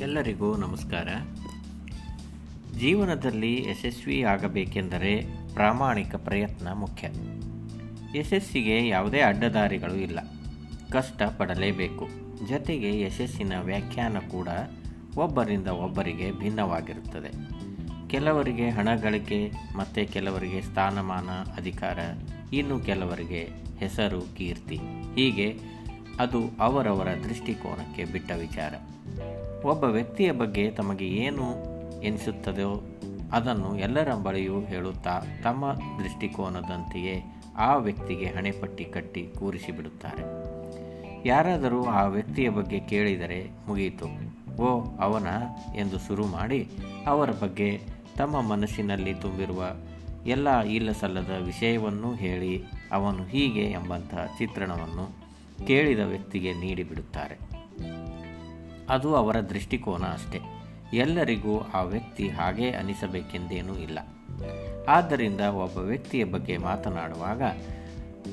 ಎಲ್ಲರಿಗೂ ನಮಸ್ಕಾರ. ಜೀವನದಲ್ಲಿ ಯಶಸ್ವಿ ಆಗಬೇಕೆಂದರೆ ಪ್ರಾಮಾಣಿಕ ಪ್ರಯತ್ನ ಮುಖ್ಯ. ಯಶಸ್ಸಿಗೆ ಯಾವುದೇ ಅಡ್ಡದಾರಿಗಳು ಇಲ್ಲ. ಕಷ್ಟ ಪಡಲೇಬೇಕು ಜೊತೆಗೆ ಯಶಸ್ಸಿನ ವ್ಯಾಖ್ಯಾನ ಕೂಡ ಒಬ್ಬರಿಂದ ಒಬ್ಬರಿಗೆ ಭಿನ್ನವಾಗಿರುತ್ತದೆ. ಕೆಲವರಿಗೆ ಹಣ ಗಳಿಕೆ, ಮತ್ತು ಕೆಲವರಿಗೆ ಸ್ಥಾನಮಾನ ಅಧಿಕಾರ, ಇನ್ನು ಕೆಲವರಿಗೆ ಹೆಸರು, ಕೀರ್ತಿ. ಹೀಗೆ ಅದು ಅವರವರ ದೃಷ್ಟಿಕೋನಕ್ಕೆ ಬಿಟ್ಟ ವಿಚಾರ. ಒಬ್ಬ ವ್ಯಕ್ತಿಯ ಬಗ್ಗೆ ತಮಗೆ ಏನು ಎನಿಸುತ್ತದೋ ಅದನ್ನು ಎಲ್ಲರ ಬಳಿಯೂ ಹೇಳುತ್ತಾ ತಮ್ಮ ದೃಷ್ಟಿಕೋನದಂತೆಯೇ ಆ ವ್ಯಕ್ತಿಗೆ ಹಣೆಪಟ್ಟಿ ಕಟ್ಟಿ ಕೂರಿಸಿಬಿಡುತ್ತಾರೆ. ಯಾರಾದರೂ ಆ ವ್ಯಕ್ತಿಯ ಬಗ್ಗೆ ಕೇಳಿದರೆ ಮುಗಿಯಿತು ಓ, ಅವನ ಎಂದು ಶುರು ಮಾಡಿ ಅವರ ಬಗ್ಗೆ ತಮ್ಮ ಮನಸ್ಸಿನಲ್ಲಿ ತುಂಬಿರುವ ಎಲ್ಲ ಇಲ್ಲಸಲ್ಲದ ವಿಷಯವನ್ನೂ ಹೇಳಿ ಅವನು ಹೀಗೆ ಎಂಬಂತಹ ಚಿತ್ರಣವನ್ನು ಕೇಳಿದ ವ್ಯಕ್ತಿಗೆ ನೀಡಿಬಿಡುತ್ತಾರೆ. ಅದು ಅವರ ದೃಷ್ಟಿಕೋನ ಅಷ್ಟೆ. ಎಲ್ಲರಿಗೂ ಆ ವ್ಯಕ್ತಿ ಹಾಗೇ ಅನಿಸಬೇಕೆಂದೇನೂ ಇಲ್ಲ. ಆದ್ದರಿಂದ ಒಬ್ಬ ವ್ಯಕ್ತಿಯ ಬಗ್ಗೆ ಮಾತನಾಡುವಾಗ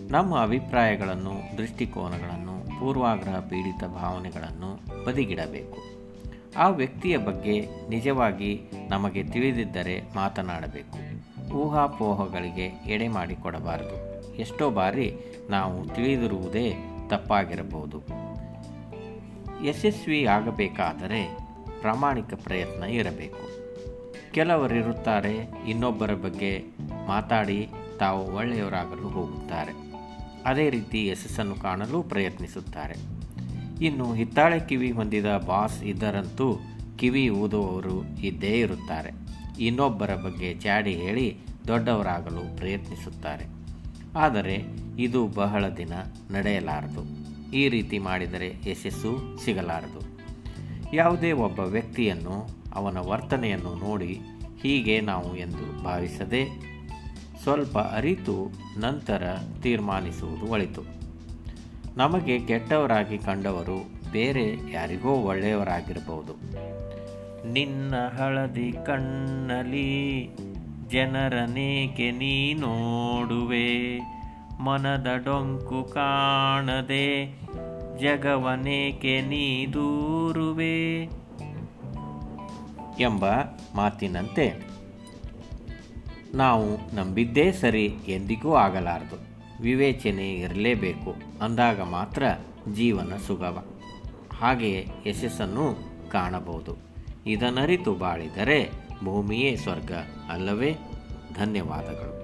ನಮ್ಮ ಅಭಿಪ್ರಾಯಗಳನ್ನು, ದೃಷ್ಟಿಕೋನಗಳನ್ನು, ಪೂರ್ವಾಗ್ರಹ ಪೀಡಿತ ಭಾವನೆಗಳನ್ನು ಬದಿಗಿಡಬೇಕು. ಆ ವ್ಯಕ್ತಿಯ ಬಗ್ಗೆ ನಿಜವಾಗಿ ನಮಗೆ ತಿಳಿದಿದ್ದರೆ ಮಾತನಾಡಬೇಕು. ಊಹಾಪೋಹಗಳಿಗೆ ಎಡೆ ಮಾಡಿಕೊಡಬಾರದು. ಎಷ್ಟೋ ಬಾರಿ ನಾವು ತಿಳಿದಿರುವುದೇ ತಪ್ಪಾಗಿರಬಹುದು. ಯಶಸ್ವಿ ಆಗಬೇಕಾದರೆ ಪ್ರಾಮಾಣಿಕ ಪ್ರಯತ್ನ ಇರಬೇಕು. ಕೆಲವರಿರುತ್ತಾರೆ ಇನ್ನೊಬ್ಬರ ಬಗ್ಗೆ ಮಾತಾಡಿ ತಾವು ಒಳ್ಳೆಯವರಾಗಲು ಹೋಗುತ್ತಾರೆ. ಅದೇ ರೀತಿ ಯಶಸ್ಸನ್ನು ಕಾಣಲು ಪ್ರಯತ್ನಿಸುತ್ತಾರೆ. ಇನ್ನು ಹಿತ್ತಾಳೆ ಕಿವಿ ಹೊಂದಿದ ಬಾಸ್ ಇದ್ದರಂತೂ ಕಿವಿ ಊದುವವರು ಇದ್ದೇ ಇರುತ್ತಾರೆ. ಇನ್ನೊಬ್ಬರ ಬಗ್ಗೆ ಚಾಡಿ ಹೇಳಿ ದೊಡ್ಡವರಾಗಲು ಪ್ರಯತ್ನಿಸುತ್ತಾರೆ. ಆದರೆ ಇದು ಬಹಳ ದಿನ ನಡೆಯಲಾರದು. ಈ ರೀತಿ ಮಾಡಿದರೆ ಯಶಸ್ಸು ಸಿಗಲಾರದು. ಯಾವುದೇ ಒಬ್ಬ ವ್ಯಕ್ತಿಯನ್ನು ಅವನ ವರ್ತನೆಯನ್ನು ನೋಡಿ ಹೀಗೆ ನಾವು ಎಂದು ಭಾವಿಸದೆ ಸ್ವಲ್ಪ ಅರಿತು ನಂತರ ತೀರ್ಮಾನಿಸುವುದು ಒಳಿತು. ನಮಗೆ ಕೆಟ್ಟವರಾಗಿ ಕಂಡವರು ಬೇರೆ ಯಾರಿಗೋ ಒಳ್ಳೆಯವರಾಗಿರಬಹುದು. ನಿನ್ನ ಹಳದಿ ಕಣ್ಣಲಿ ಜನರನೇಕೆ ನೀ ನೋಡುವೆ ಮನದ ಡೊಂಕು ಕಾಣದೆ ಜಗವನೇಕೆ ನೀ ದೂರುವೆ ಎಂಬ ಮಾತಿನಂತೆ, ನಾವು ನಂಬಿದ್ದೇ ಸರಿ ಎಂದಿಗೂ ಆಗಲಾರದು. ವಿವೇಚನೆ ಇರಲೇಬೇಕು ಅಂದಾಗ ಮಾತ್ರ ಜೀವನ ಸುಗಮ. ಹಾಗೆಯೇ ಯಶಸ್ಸನ್ನು ಕಾಣಬಹುದು. ಇದನ್ನರಿತು ಬಾಳಿದರೆ ಭೂಮಿಯೇ ಸ್ವರ್ಗ ಅಲ್ಲವೇ? ಧನ್ಯವಾದಗಳು.